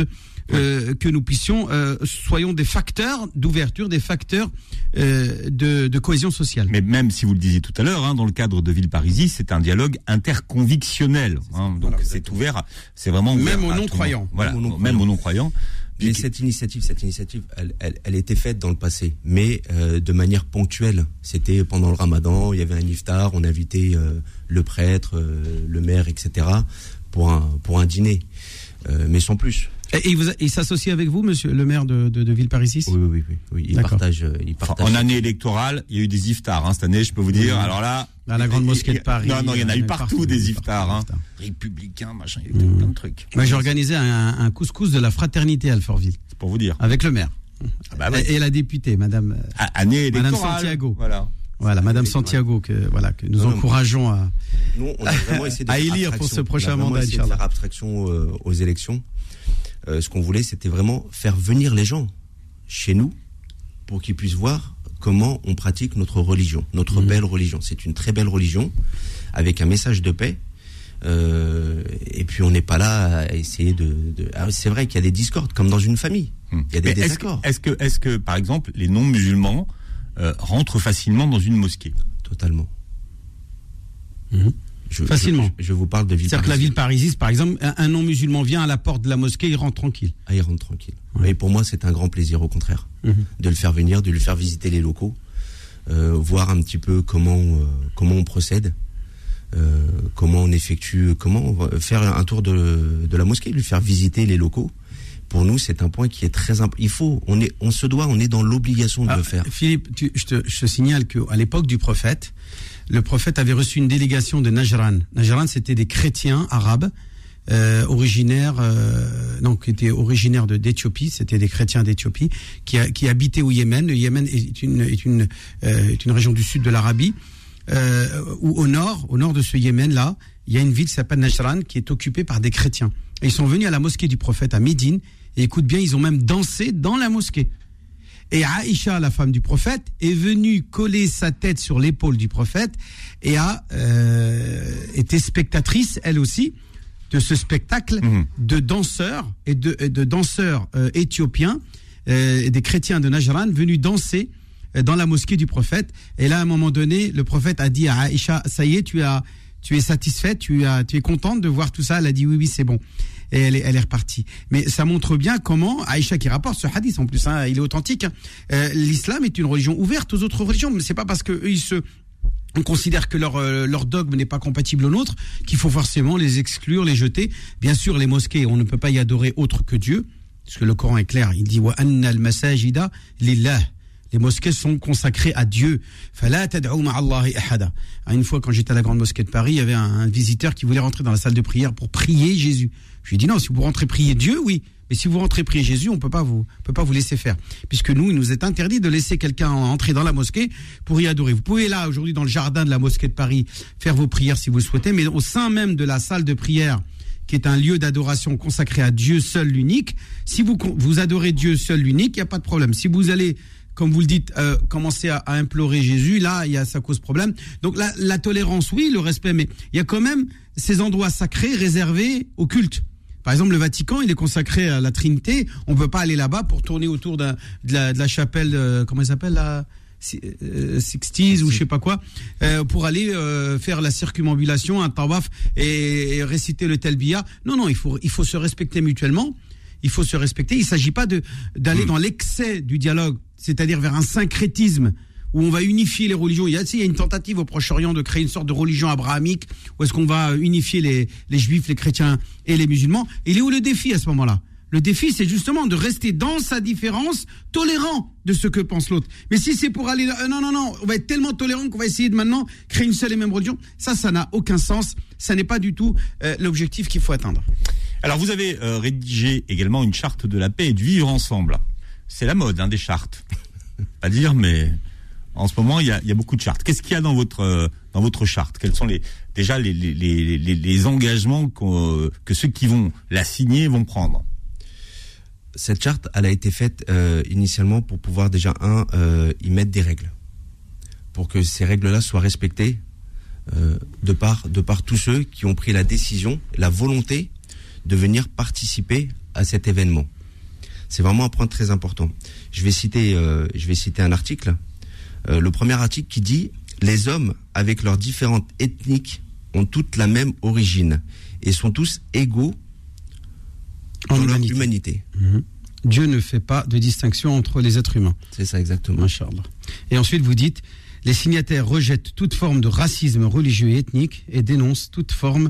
euh, que nous puissions euh, soyons des facteurs d'ouverture, des facteurs euh, de, de cohésion sociale. Mais même si vous le disiez tout à l'heure, hein, dans le cadre de Villeparisis, c'est un dialogue interconvictionnel. hein, donc c'est ouvert, c'est vraiment ouvert Même aux non-croyants. Voilà, Même aux non-croyants. même aux non-croyants. Mais cette initiative, cette initiative, elle, elle, elle était faite dans le passé, mais euh, de manière ponctuelle. C'était pendant le Ramadan, il y avait un iftar, on invitait euh, le prêtre, euh, le maire, etc. pour un pour un dîner, Euh, mais sans plus. Et, et vous- il s'associe avec vous, monsieur le maire de, de, de Villeparisis Oui, oui, oui. Il partage, euh, il partage. en année électorale, il y a eu des iftars hein, cette année, je peux vous dire. Oui. Alors là, À la grande mosquée de Paris. Non, non, il y en a eu partout, des iftars, hein. républicains, machin, il y a eu plein de trucs. Moi, j'ai organisé un, un couscous de la fraternité à Alfortville C'est pour vous dire. avec le maire Ah bah ouais. et, et la députée, Madame. euh, Ah, année Madame électorale. Santiago. Voilà. Voilà, Madame. Santiago, que voilà, que nous Non, encourageons à. Nous, on a vraiment essayé de À élire pour ce prochain On a vraiment mandat, essayé de faire abstraction euh, aux élections. Euh, ce qu'on voulait, c'était vraiment faire venir les gens chez nous pour qu'ils puissent voir comment on pratique notre religion, notre Mhm. belle religion. C'est une très belle religion avec un message de paix. Euh, et puis on n'est pas là à essayer de. de- Ah, c'est vrai qu'il y a des discordes, comme dans une famille. Hmm. Il y a des Mais est-ce que, désaccords. est-ce que, est-ce que, par exemple, les non-musulmans euh, rentrent facilement dans une mosquée? Totalement. Mhm. Je, Facilement. Je, je vous parle de ville. C'est-à-dire que la ville parisienne, par exemple, un, un non-musulman vient à la porte de la mosquée, il rentre tranquille. Ah, il rentre tranquille. Ouais. Et pour moi, c'est un grand plaisir, au contraire, Mhm. de le faire venir, de lui faire visiter les locaux, euh, voir un petit peu comment euh, comment on procède, euh, comment on effectue, comment on va faire un tour de, de la mosquée, lui faire visiter les locaux. Pour nous, c'est un point qui est très important. Il faut, on est, on se doit, on est dans l'obligation de Ah, le faire. Philippe, tu- je, te, je te signale qu'à l'époque du prophète, le prophète avait reçu une délégation de Najran. Najran, c'était des chrétiens arabes euh, originaires, euh, non, qui étaient originaires de d'Éthiopie. C'était des chrétiens d'Éthiopie qui, habitaient au Yémen. Le Yémen est une, est une, euh, est une région du sud de l'Arabie. Euh, où au nord, au nord de ce Yémen-là, il y a une ville qui s'appelle Najran qui est occupée par des chrétiens. Et ils sont venus à la mosquée du prophète à Médine. Et écoute bien, ils ont même dansé dans la mosquée. Et Aïcha, la femme du prophète, est venue coller sa tête sur l'épaule du prophète et a euh, été spectatrice, elle aussi, de ce spectacle Mhm. de danseurs et de, danseurs euh, éthiopiens, euh, des chrétiens de Najran venus danser euh, dans la mosquée du prophète. Et là, à un moment donné, le prophète a dit à Aïcha, ça y est, tu as, tu es satisfaite, tu as, tu es contente de voir tout ça? Elle a dit oui, oui, c'est bon. Et elle est, elle est repartie. Mais ça montre bien comment Aïcha qui rapporte ce hadith en plus, hein, il est authentique. hein, euh, L'islam est une religion ouverte aux autres religions, mais c'est pas parce que eux, ils se on considère que leur, euh, leur dogme n'est pas compatible au nôtre, qu'il faut forcément les exclure, les jeter. Bien sûr, les mosquées, on ne peut pas y adorer autre que Dieu, parce que le Coran est clair. Il dit wa anna al masajida lillah. Les mosquées sont consacrées à Dieu. Ah, Une fois, quand j'étais à la grande mosquée de Paris, il y avait un, un visiteur qui voulait rentrer dans la salle de prière pour prier Jésus. Je lui ai dit non, si vous rentrez prier Dieu, oui. Mais si vous rentrez prier Jésus, on peut pas vous, peut pas vous laisser faire. Puisque nous, il nous est interdit de laisser quelqu'un entrer dans la mosquée pour y adorer. Vous pouvez là, aujourd'hui, dans le jardin de la mosquée de Paris, faire vos prières si vous le souhaitez, mais au sein même de la salle de prière, qui est un lieu d'adoration consacré à Dieu seul l'unique, si vous, vous adorez Dieu seul l'unique, il n'y a pas de problème. Si vous allez comme vous le dites, euh, commencer à, implorer Jésus, là, il y a, ça cause problème. Donc la, tolérance, oui, le respect, mais il y a quand même ces endroits sacrés réservés au culte. Par exemple, le Vatican, il est consacré à la Trinité. On peut pas aller là-bas pour tourner autour de la, de chapelle, euh, comment elle s'appelle la euh, Sixties ou je sais pas quoi, euh, pour aller faire la circumambulation, un tawaf et, et réciter le talbiya. Non, non, il faut, il faut se respecter mutuellement. Il faut se respecter. Il s'agit pas d'aller dans l'excès du dialogue, c'est-à-dire vers un syncrétisme où on va unifier les religions. Il y a, il y a une tentative au Proche-Orient de créer une sorte de religion abrahamique, où est-ce qu'on va unifier les, les juifs, les chrétiens et les musulmans. Il est où le défi à ce moment-là? Le défi, c'est justement de rester dans sa différence, tolérant de ce que pense l'autre. Mais si c'est pour aller, euh, non, non, non, on va être tellement tolérant qu'on va essayer de maintenant créer une seule et même religion, ça, ça n'a aucun sens. Ça n'est pas du tout euh, l'objectif qu'il faut atteindre. Alors vous avez euh, rédigé également une charte de la paix et du vivre ensemble. C'est la mode hein, des chartes. Pas dire, mais en ce moment, il y a, beaucoup de chartes. Qu'est-ce qu'il y a dans votre euh, dans votre charte? Quels sont les déjà les, engagements que ceux qui vont la signer vont prendre? Cette charte, elle a été faite euh, initialement pour pouvoir déjà un euh, y mettre des règles, pour que ces règles-là soient respectées de par de par tous ceux qui ont pris la décision, la volonté de venir participer à cet événement. C'est vraiment un point très important. Je vais citer je vais citer un article euh, le premier article qui dit les hommes avec leurs différentes ethniques ont toutes la même origine et sont tous égaux en dans humanité. leur humanité. Mhm. Dieu ne fait pas de distinction entre les êtres humains. C'est ça exactement. Et ensuite vous dites les signataires rejettent toute forme de racisme religieux et ethnique et dénoncent toute forme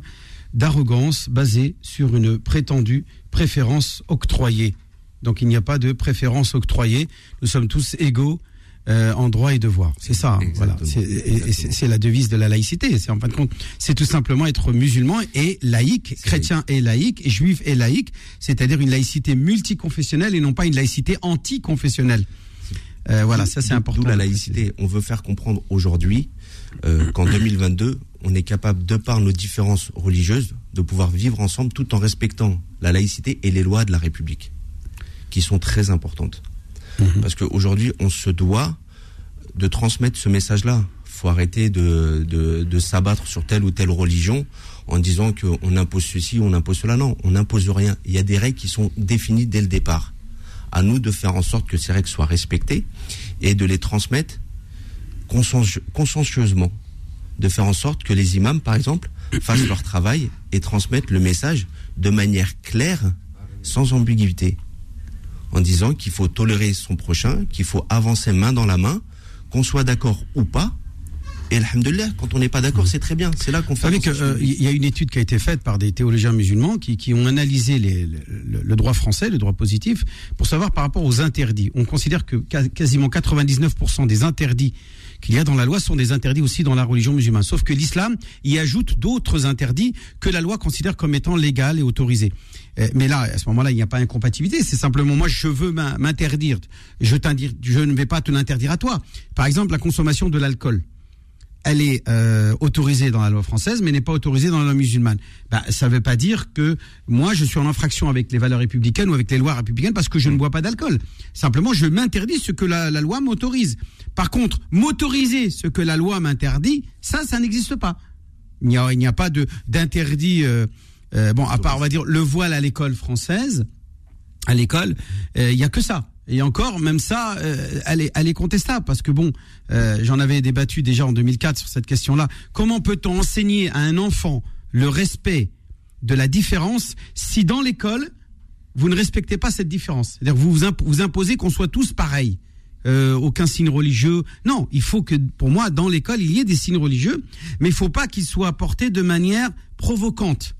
d'arrogance basée sur une prétendue préférence octroyée. Donc il n'y a pas de préférence octroyée. Nous sommes tous égaux euh, en droit et devoir. C'est ça, hein, voilà. C'est la devise de la laïcité. C'est en fin de compte, c'est tout simplement être musulman et laïque, chrétien et laïque, juif et laïque, c'est-à-dire une laïcité multiconfessionnelle et non pas une laïcité anticonfessionnelle. Euh, voilà, ça c'est important. la laïcité. On veut faire comprendre aujourd'hui euh, qu'en 2022, on est capable, de par nos différences religieuses, de pouvoir vivre ensemble tout en respectant la laïcité et les lois de la République, qui sont très importantes. Mhm. Parce qu'aujourd'hui, on se doit de transmettre ce message-là. faut arrêter de, de, s'abattre sur telle ou telle religion en disant qu'on impose ceci, on impose cela. Non, on n'impose rien. Il y a des règles qui sont définies dès le départ. À nous de faire en sorte que ces règles soient respectées et de les transmettre consciencieusement. De faire en sorte que les imams, par exemple, fassent leur travail et transmettent le message de manière claire, sans ambiguïté en disant qu'il faut tolérer son prochain, qu'il faut avancer main dans la main, qu'on soit d'accord ou pas. Et alhamdoulilah, quand on n'est pas d'accord, c'est très bien. C'est là qu'on fait. Euh, il y a une étude qui a été faite par des théologiens musulmans qui, qui ont analysé les, le, droit français, le droit positif, pour savoir par rapport aux interdits. On considère que quasiment 99% des interdits qu'il y a dans la loi sont des interdits aussi dans la religion musulmane. Sauf que l'islam y ajoute d'autres interdits que la loi considère comme étant légal et autorisés. Euh, mais là, à ce moment-là, il n'y a pas incompatibilité. C'est simplement moi, je veux m'interdire. Je, je ne vais pas te l'interdire à toi. Par exemple, la consommation de l'alcool elle est euh, autorisée dans la loi française, mais n'est pas autorisée dans la loi musulmane. Ben, ça ne veut pas dire que moi, je suis en infraction avec les valeurs républicaines ou avec les lois républicaines parce que je ne bois pas d'alcool. Simplement, je m'interdis ce que la, loi m'autorise. Par contre, m'autoriser ce que la loi m'interdit, ça, ça n'existe pas. Il n'y a, pas d'interdit. Euh, euh, bon, à part, on va dire, le voile à l'école française, à l'école, il n'y a que ça. Et encore, même ça, euh, elle, est, elle est contestable parce que bon, euh, j'en avais débattu déjà en 2004 sur cette question-là. Comment peut-on enseigner à un enfant le respect de la différence si dans l'école vous ne respectez pas cette différence? C'est-à-dire vous vous imposez qu'on soit tous pareils. Euh, aucun signe religieux. Non, il faut que, pour moi, dans l'école, il y ait des signes religieux, mais il faut pas qu'ils soient portés de manière provocante.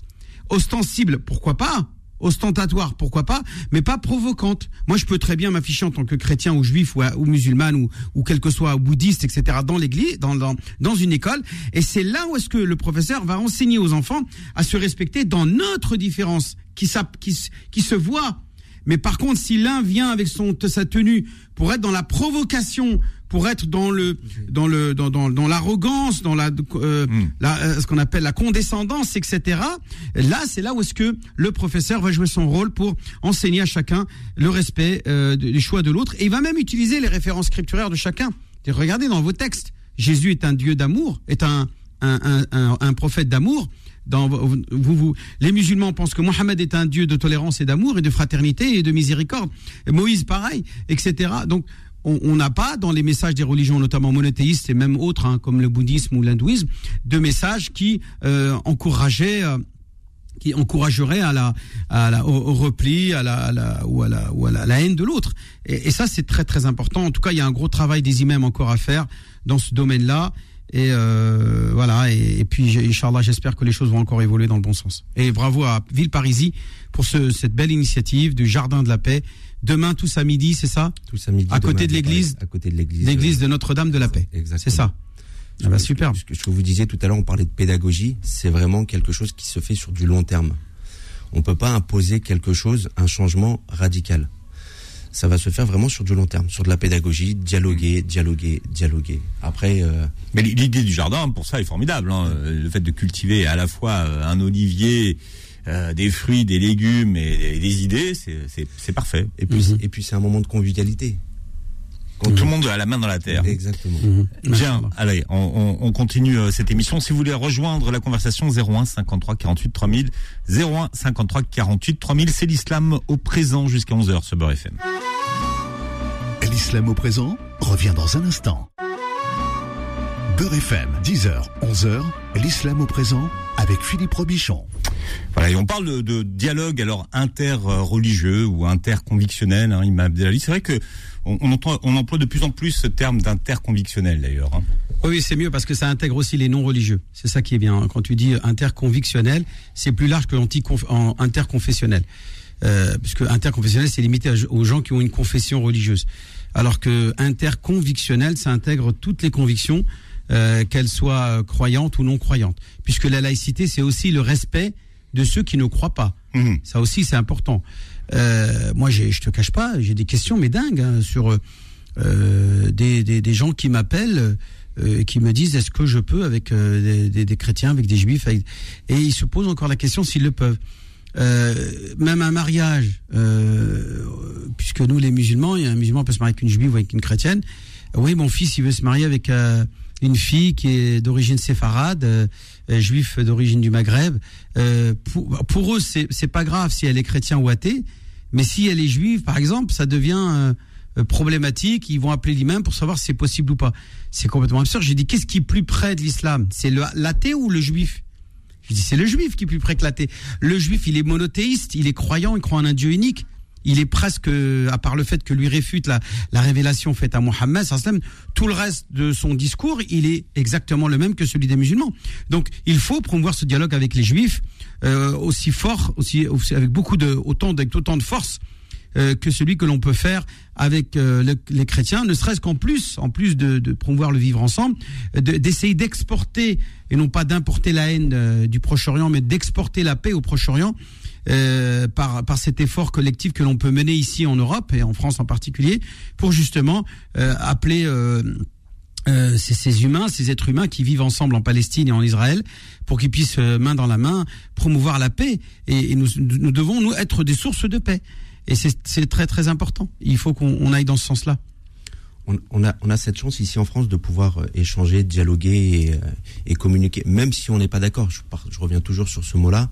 Ostensible, pourquoi pas? Ostentatoire, pourquoi pas, mais pas provocante. Moi, je peux très bien m'afficher en tant que chrétien ou juif ou, musulman ou, ou quel que soit bouddhiste, etc. dans l'église, dans, dans, dans une école. Et c'est là où est-ce que le professeur va enseigner aux enfants à se respecter dans notre différence qui, qui, qui se voit. Mais par contre, si l'un vient avec son, sa tenue pour être dans la provocation, pour être dans le dans le dans dans, dans l'arrogance, dans la, euh, hmm. la euh, ce qu'on appelle la condescendance, etc. Là, c'est là où est-ce que le professeur va jouer son rôle pour enseigner à chacun le respect euh, des choix de l'autre, et il va même utiliser les références scripturaires de chacun. Regardez dans vos textes, Jésus est un Dieu d'amour, est un un, un, un, prophète d'amour. Dans, vous, vous, les musulmans pensent que Mohammed est un Dieu de tolérance et d'amour et de fraternité et de miséricorde. Moïse, pareil, etc. Donc, on n'a pas dans les messages des religions, notamment monothéistes et même autres, hein, comme le bouddhisme ou l'hindouisme, de messages qui euh, encourageaient euh, qui encouragerait à la, à la au, repli, à la, ou à la, ou à la, haine de l'autre. Et, ça, c'est très très important. En tout cas, il y a un gros travail des imams encore à faire dans ce domaine-là. Et euh, voilà. Et, puis, Inch'Allah, j'espère que les choses vont encore évoluer dans le bon sens. Et bravo à Villeparisis pour ce, cette belle initiative du Jardin de la Paix. Demain, tous à midi, c'est ça Tous à midi. À côté de l'église. À côté de l'église. L'église de Notre-Dame de la Paix. Exactement. C'est ça. Ah bah super. Ce que, ce que vous disiez tout à l'heure, on parlait de pédagogie. C'est vraiment quelque chose qui se fait sur du long terme. On peut pas imposer quelque chose, un changement radical. Ça va se faire vraiment sur du long terme, sur de la pédagogie, dialoguer, dialoguer, dialoguer. Après, euh, mais l'idée du jardin pour ça est formidable. Hein. Le fait de cultiver à la fois euh, un olivier, euh, des fruits, des légumes et, et des idées, c'est parfait. Et puis, mm -hmm. et puis c'est un moment de convivialité. Quand mmh. tout le monde a la main dans la terre. Exactement. Mmh. Bien, allez, on, on, on continue euh, cette émission. Si vous voulez rejoindre la conversation 01 53 48 3000, 01 53 48 3000, c'est l'islam au présent jusqu'à 11h sur Beurre FM. L'islam au présent revient dans un instant. Beurre FM, 10h, 11h, l'islam au présent avec Philippe Robichon. Voilà, et on parle de, de dialogue alors interreligieux ou interconvictionnel, hein, Imam Abdelali. C'est vrai que on, on, entend, on emploie de plus en plus ce terme d'interconvictionnel d'ailleurs. Hein. Oui, c'est mieux parce que ça intègre aussi les non-religieux. C'est ça qui est bien. Quand tu dis interconvictionnel, c'est plus large que l'interconfessionnel. Euh, puisque interconfessionnel, c'est limité aux gens qui ont une confession religieuse. Alors que interconvictionnel, ça intègre toutes les convictions, euh, qu'elles soient croyantes ou non croyantes. Puisque la laïcité, c'est aussi le respect de ceux qui ne croient pas. Mmh. Ça aussi, c'est important. Euh, moi, je te cache pas, j'ai des questions, mais dingues, hein, sur euh, des, des, des, gens qui m'appellent euh, qui me disent est-ce que je peux avec euh, des, des, chrétiens, avec des juifs, avec... et ils se posent encore la question s'ils le peuvent. Euh, même un mariage, euh, puisque nous les musulmans, un musulman peut se marier avec une juive ou avec une chrétienne. Oui, mon fils, il veut se marier avec euh, une fille qui est d'origine séfarade, euh, juif d'origine du Maghreb. Pour, pour, eux, c'est pas grave si elle est chrétien ou athée, mais si elle est juive, par exemple, ça devient problématique. Ils vont appeler l'imam pour savoir si c'est possible ou pas. C'est complètement absurde. J'ai dit, qu'est-ce qui est plus près de l'islam? C'est l'athée ou le juif? Je dis, c'est le juif qui est plus près que l'athée. Le juif, il est monothéiste, il est croyant, il croit en un Dieu unique. Il est presque, à part le fait que lui réfute la, la révélation faite à Mohammed, tout le reste de son discours, il est exactement le même que celui des musulmans. Donc, il faut promouvoir ce dialogue avec les juifs euh, aussi fort, aussi, aussi, avec beaucoup de, autant, avec autant de force euh, que celui que l'on peut faire avec euh, le, les chrétiens, ne serait-ce qu'en plus, en plus de, de, promouvoir le vivre ensemble, d'essayer d'exporter et non pas d'importer la haine euh, du Proche-Orient, mais d'exporter la paix au Proche-Orient. Euh, par, par cet effort collectif que l'on peut mener ici en Europe et en France en particulier, pour justement euh, appeler euh, euh, ces, ces, humains, ces êtres humains qui vivent ensemble en Palestine et en Israël, pour qu'ils puissent main dans la main promouvoir la paix. Et, nous, nous devons nous être des sources de paix. Et c'est très très important. Il faut qu'on aille dans ce sens-là. On, on, a, on a cette chance ici en France de pouvoir échanger, dialoguer et, et communiquer, même si on n'est pas d'accord. Je, je, reviens toujours sur ce mot-là,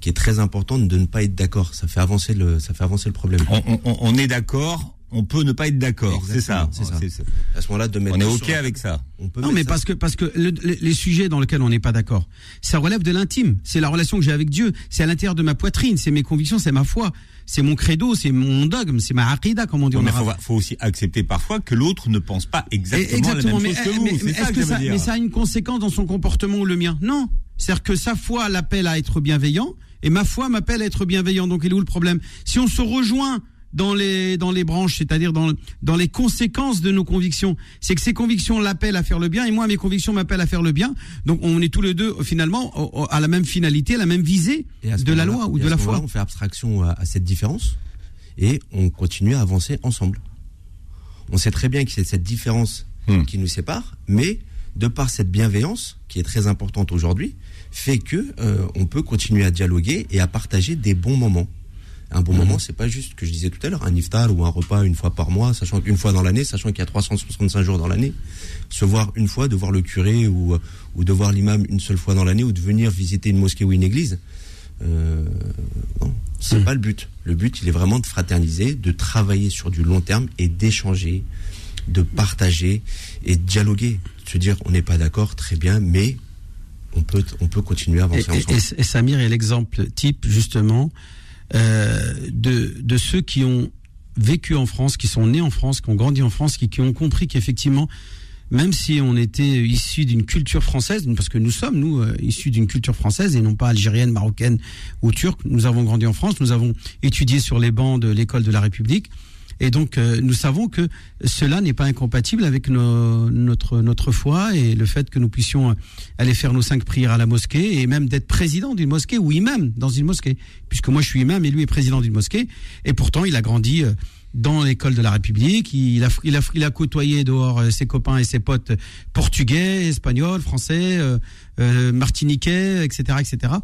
qui est très important de ne pas être d'accord. Ça fait avancer le, ça fait avancer le problème. On, on, on est d'accord. On peut ne pas être d'accord, c'est ça. C'est ça. À ce moment-là, de mettre on est ok avec ça. On peut non, mais ça. parce que parce que le, le, les sujets dans lesquels on n'est pas d'accord, ça relève de l'intime. C'est la relation que j'ai avec Dieu. C'est à l'intérieur de ma poitrine. C'est mes convictions. C'est ma foi c'est mon credo, c'est mon dogme, c'est ma aqidah, comme on dit. Il faut, faut, aussi accepter parfois que l'autre ne pense pas exactement, exactement la même mais, chose que vous. Mais, ça, que que ça, mais ça a une conséquence dans son comportement ou le mien? Non. C'est-à-dire que sa foi l'appelle à être bienveillant et ma foi m'appelle à être bienveillant. Donc il est où le problème? Si on se rejoint dans les dans les branches, c'est-à-dire dans dans les conséquences de nos convictions. C'est que ces convictions l'appellent à faire le bien et moi mes convictions m'appellent à faire le bien. Donc on est tous les deux finalement à la même finalité, à la même visée de la loi ou de la foi. On fait abstraction à, à cette différence et on continue à avancer ensemble. On sait très bien que c'est cette différence mmh. qui nous sépare, mais de par cette bienveillance qui est très importante aujourd'hui, fait que euh, on peut continuer à dialoguer et à partager des bons moments. Un bon mmh. moment, c'est pas juste que je disais tout à l'heure, un iftar ou un repas une fois par mois, sachant qu'une fois dans l'année, sachant qu'il y a 365 jours dans l'année, se voir une fois, de voir le curé ou, ou de voir l'imam une seule fois dans l'année ou de venir visiter une mosquée ou une église, euh, non, c'est mmh. pas le but. Le but, il est vraiment de fraterniser, de travailler sur du long terme et d'échanger, de partager et de dialoguer. De se dire, on n'est pas d'accord, très bien, mais on peut, on peut continuer à avancer et, ensemble. et- et Samir est l'exemple type justement euh, de, de ceux qui ont vécu en France, qui sont nés en France, qui ont grandi en France, qui, qui ont compris qu'effectivement, même si on était issus d'une culture française, parce que nous sommes, nous, euh, issus d'une culture française et non pas algérienne, marocaine ou turque, nous avons grandi en France, nous avons étudié sur les bancs de l'école de la République. Et donc, euh, nous savons que cela n'est pas incompatible avec nos- notre, notre foi et le fait que nous puissions euh, aller faire nos cinq prières à la mosquée et même d'être président d'une mosquée ou imam dans une mosquée. Puisque moi, je suis imam et lui est président d'une mosquée. Et pourtant, il a grandi euh, dans l'école de la République. Il a, il a, il a côtoyé dehors euh, ses copains et ses potes portugais, espagnols, français, euh, euh, martiniquais, etc., etc.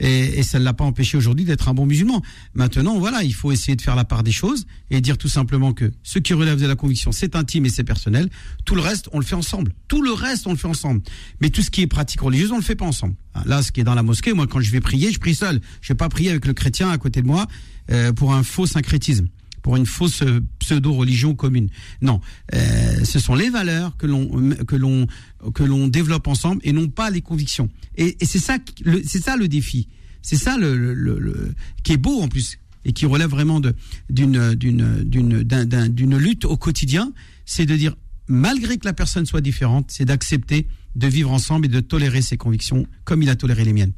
Et, et ça ne l'a pas empêché aujourd'hui d'être un bon musulman. Maintenant, voilà, il faut essayer de faire la part des choses et dire tout simplement que ce qui relève de la conviction, c'est intime et c'est personnel. Tout le reste, on le fait ensemble. Tout le reste, on le fait ensemble. Mais tout ce qui est pratique religieuse, on le fait pas ensemble. Ah, Là, ce qui est dans la mosquée, moi, quand je vais prier, je prie seul. Je vais pas prier avec le chrétien à côté de moi euh, pour un faux syncrétisme pour une fausse euh, pseudo-religion commune. Non, euh, ce sont les valeurs que l'on que l'on que l'on développe ensemble et non pas les convictions. Et, et c'est ça c'est ça le défi. C'est ça le, le- le- le- qui est beau en plus et qui relève vraiment de d'une d'une d'une d'un- d'un- d'une lutte au quotidien, c'est de dire malgré que la personne soit différente, c'est d'accepter de vivre ensemble et de tolérer ses convictions comme il a toléré les miennes.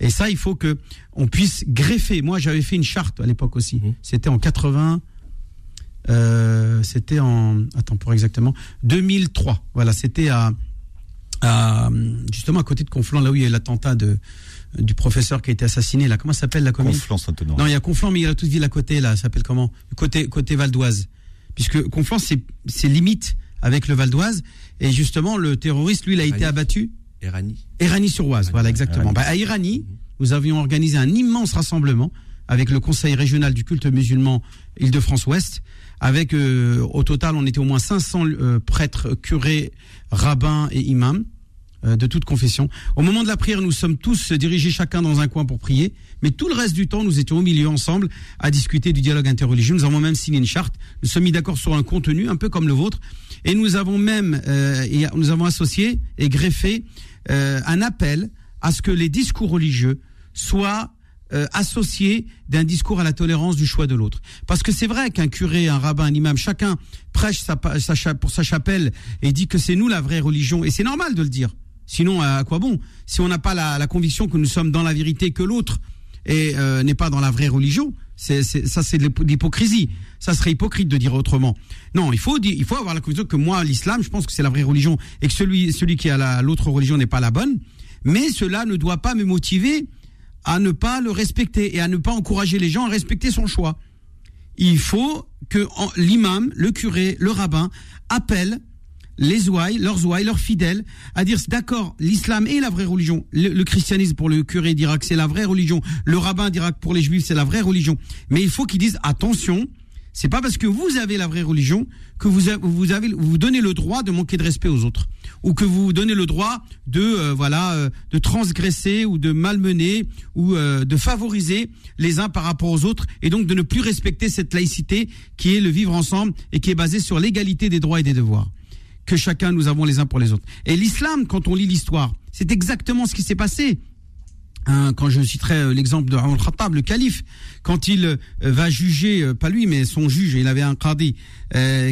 Et ça, il faut que on puisse greffer. Moi, j'avais fait une charte à l'époque aussi. Mhm. C'était en 80. Euh, c'était en attends pour exactement 2003. Voilà, c'était à, à justement à côté de Conflans, là où il y a eu l'attentat de du professeur qui a été assassiné. Là, comment s'appelle la commune? Conflans Saint-Honoré. non, il y a Conflans, mais il y a toute ville à côté, là. Ça s'appelle comment? Côté, côté Val d'Oise. Puisque Conflans, c'est, c'est limite avec le Val d'Oise. Et justement, le terroriste, lui, il a été abattu. Erani. Erani-sur-Oise, voilà, exactement. Erani. Bah, à Irani, nous avions organisé un immense rassemblement avec le Conseil régional du culte musulman Île-de-France-Ouest. Avec, euh, au total, on était au moins 500 euh, prêtres, curés, rabbins et imams euh, de toute confession. Au moment de la prière, nous sommes tous dirigés chacun dans un coin pour prier, mais tout le reste du temps, nous étions au milieu ensemble à discuter du dialogue interreligieux. Nous avons même signé une charte, nous sommes mis d'accord sur un contenu un peu comme le vôtre, et nous avons même euh, et nous avons associé et greffé euh, un appel à ce que les discours religieux soient euh, associés d'un discours à la tolérance du choix de l'autre. Parce que c'est vrai qu'un curé, un rabbin, un imam, chacun prêche sa, sa pour sa chapelle et dit que c'est nous la vraie religion, et c'est normal de le dire. Sinon, à quoi bon? Si on n'a pas la, la conviction que nous sommes dans la vérité, que l'autre euh, n'est pas dans la vraie religion, c'est, ça c'est de l'hypo- de l'hypocrisie. Ça serait hypocrite de dire autrement. Non, il faut il faut avoir la conviction que moi, l'islam, je pense que c'est la vraie religion et que celui, celui qui a la- l'autre religion n'est pas la bonne. Mais cela ne doit pas me motiver à ne pas le respecter et à ne pas encourager les gens à respecter son choix. Il faut que l'imam, le curé, le rabbin appellent les ouailles, leurs ouailles, leurs fidèles, à dire d'accord, l'islam est la vraie religion. Le, christianisme pour le curé dira que c'est la vraie religion. Le rabbin dira que pour les juifs c'est la vraie religion. Mais il faut qu'ils disent attention, c'est pas parce que vous avez la vraie religion que vous avez vous donnez le droit de manquer de respect aux autres ou que vous donnez le droit de euh, voilà euh, de transgresser ou de malmener ou euh, de favoriser les uns par rapport aux autres et donc de ne plus respecter cette laïcité qui est le vivre ensemble et qui est basée sur l'égalité des droits et des devoirs que chacun nous avons les uns pour les autres. Et l'islam, quand on lit l'histoire, c'est exactement ce qui s'est passé. Hein, quand je citerai euh, l'exemple de Omar al-Khattab, le calife, quand il euh, va juger, pas lui, mais son juge, il avait un qadi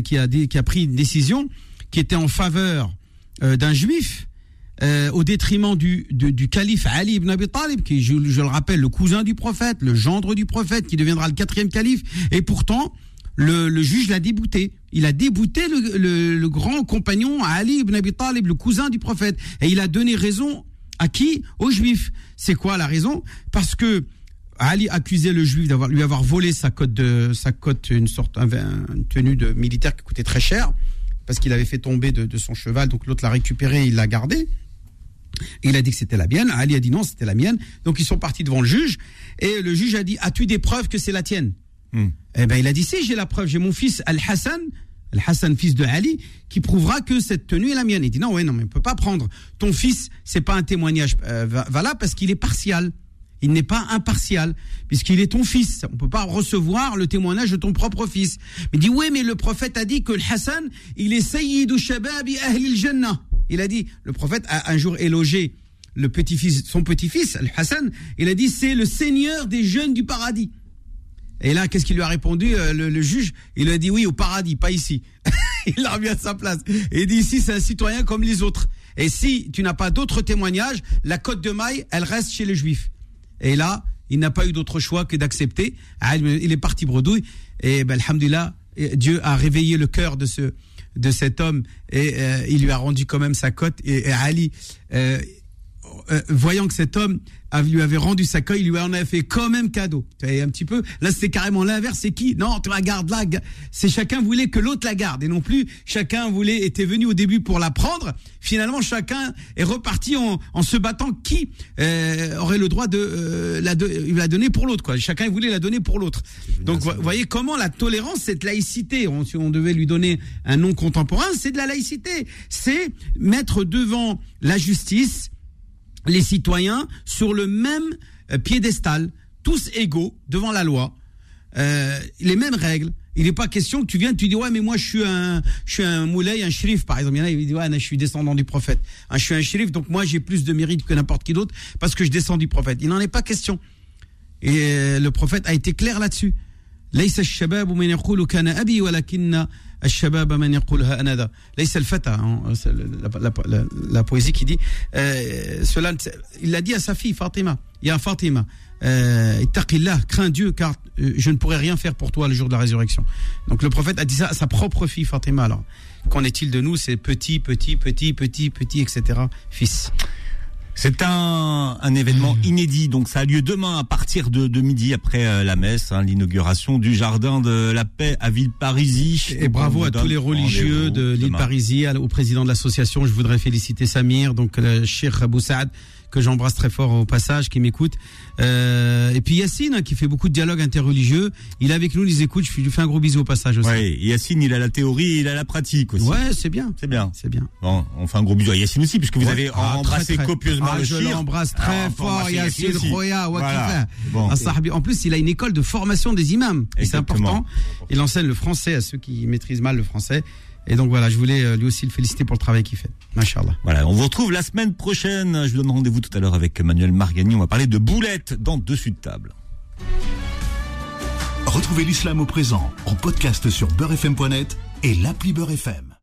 qui, a qui a pris une décision qui était en faveur euh, d'un juif, euh, au détriment du, du, calife Ali ibn Abi Talib, qui, je, je le rappelle, le cousin du prophète, le gendre du prophète, qui deviendra le quatrième calife. Et pourtant, le, juge l'a débouté. Il a débouté le, le, grand compagnon Ali ibn Abi Talib, le cousin du prophète. Et il a donné raison à qui? Aux juifs. C'est quoi la raison? Parce que Ali accusait le juif d'avoir lui avoir volé sa cote de sa cote une sorte un- une tenue de militaire qui coûtait très cher parce qu'il avait fait tomber de, de son cheval donc l'autre l'a récupéré il l'a gardé. Et il a dit que c'était la mienne Ali a dit non c'était la mienne. Donc ils sont partis devant le juge et le juge a dit as-tu des preuves que c'est la tienne Hmm. eh ben il a dit si j'ai la preuve j'ai mon fils Al-Hassan Al-Hassan fils de Ali qui prouvera que cette tenue est la mienne. Il dit non ouais non mais on peut pas prendre. Ton fils c'est pas un témoignage euh, va- valable parce qu'il est partial il n'est pas impartial, puisqu'il est ton fils. On peut pas recevoir le témoignage de ton propre fils. Mais dit, oui, mais le prophète a dit que le Hassan, il est Sayyidou Shababi Ahli al-Jannah. Il a dit, le prophète a un jour élogé le petit-fils, son petit-fils, Al-Hassan, il a dit c'est le seigneur des jeunes du paradis. Et là, qu'est-ce qu'il lui a répondu euh, le, juge? Il lui a dit oui au paradis, pas ici. il l'a remis à sa place. Et il dit ici c'est un citoyen comme les autres. Et si tu n'as pas d'autres témoignages, la cote de maille, elle reste chez les juifs. Et là, il n'a pas eu d'autre choix que d'accepter. Ah, il est parti bredouille. Et ben, alhamdulillah, Dieu a réveillé le cœur de ce de cet homme et euh, il lui a rendu quand même sa cote. Et, Ali, euh, euh, voyant que cet homme lui avait rendu sa cote, il lui en avait fait quand même cadeau. Tu vois, un petit peu. Là, c'est carrément l'inverse. C'est qui? Non, tu la gardes là. C'est chacun voulait que l'autre la garde et non plus chacun voulait était venu au début pour la prendre. Finalement, chacun est reparti en, en se battant qui euh, aurait le droit de euh, la, de, la donner pour l'autre. Quoi. Chacun voulait la donner pour l'autre. Donc, vous voyez comment la tolérance, cette laïcité. On, si on devait lui donner un nom contemporain, c'est de la laïcité. C'est mettre devant la justice les citoyens sur le même euh, piédestal, tous égaux devant la loi, euh, les mêmes règles. Il n'est pas question que tu viennes, tu dis ouais mais moi je suis un, je suis un moulay, un shérif par exemple. Il y en a qui disent ouais je suis descendant du prophète. je suis un shérif donc moi j'ai plus de mérite que n'importe qui d'autre parce que je descends du prophète. Il n'en est pas question. Et euh, le prophète a été clair là-dessus. الشباب من يقولها أنا ليس الفتى la, poésie qui dit euh, cela il l'a dit à sa fille Fatima il y a Fatima euh, crains Dieu car euh, je ne pourrai rien faire pour toi le jour de la résurrection donc le prophète a dit ça à sa propre fille Fatima alors qu'en est-il de nous c'est petit petit petit petit petit etc fils C'est un, un, événement mmh. inédit, donc ça a lieu demain à partir de, de midi après euh, la messe, hein, l'inauguration du jardin de la paix à Villeparisis. Et bravo à tous les religieux de l'île Parisie, au président de l'association. Je voudrais féliciter Samir, donc le Cheikh Abou Saad que j'embrasse très fort au passage, qui m'écoute. Euh, et puis Yacine, hein, qui fait beaucoup de dialogues interreligieux. Il est avec nous, il les écoute. Je lui fais un gros bisou au passage aussi. Ouais, Yacine, il a la théorie, il a la pratique aussi. Ouais, c'est bien. C'est bien. C'est bien. Bon, on fait un gros bisou à Yacine aussi, puisque vous avez ah, embrassé copieusement ah, le Je l'embrasse très ah, fort, Yacine Roya. Bon. En plus, il a une école de formation des imams. C'est important. Il enseigne le français à ceux qui maîtrisent mal le français. Et donc voilà, je voulais euh, lui aussi le féliciter pour le travail qu'il fait. Machallah. Voilà, on vous retrouve la semaine prochaine. Je vous donne rendez-vous tout à l'heure avec Manuel Margani. On va parler de boulettes dans Dessus de table. Retrouvez l'islam au présent en podcast sur beurrefm.net et l'appli Beurrefm.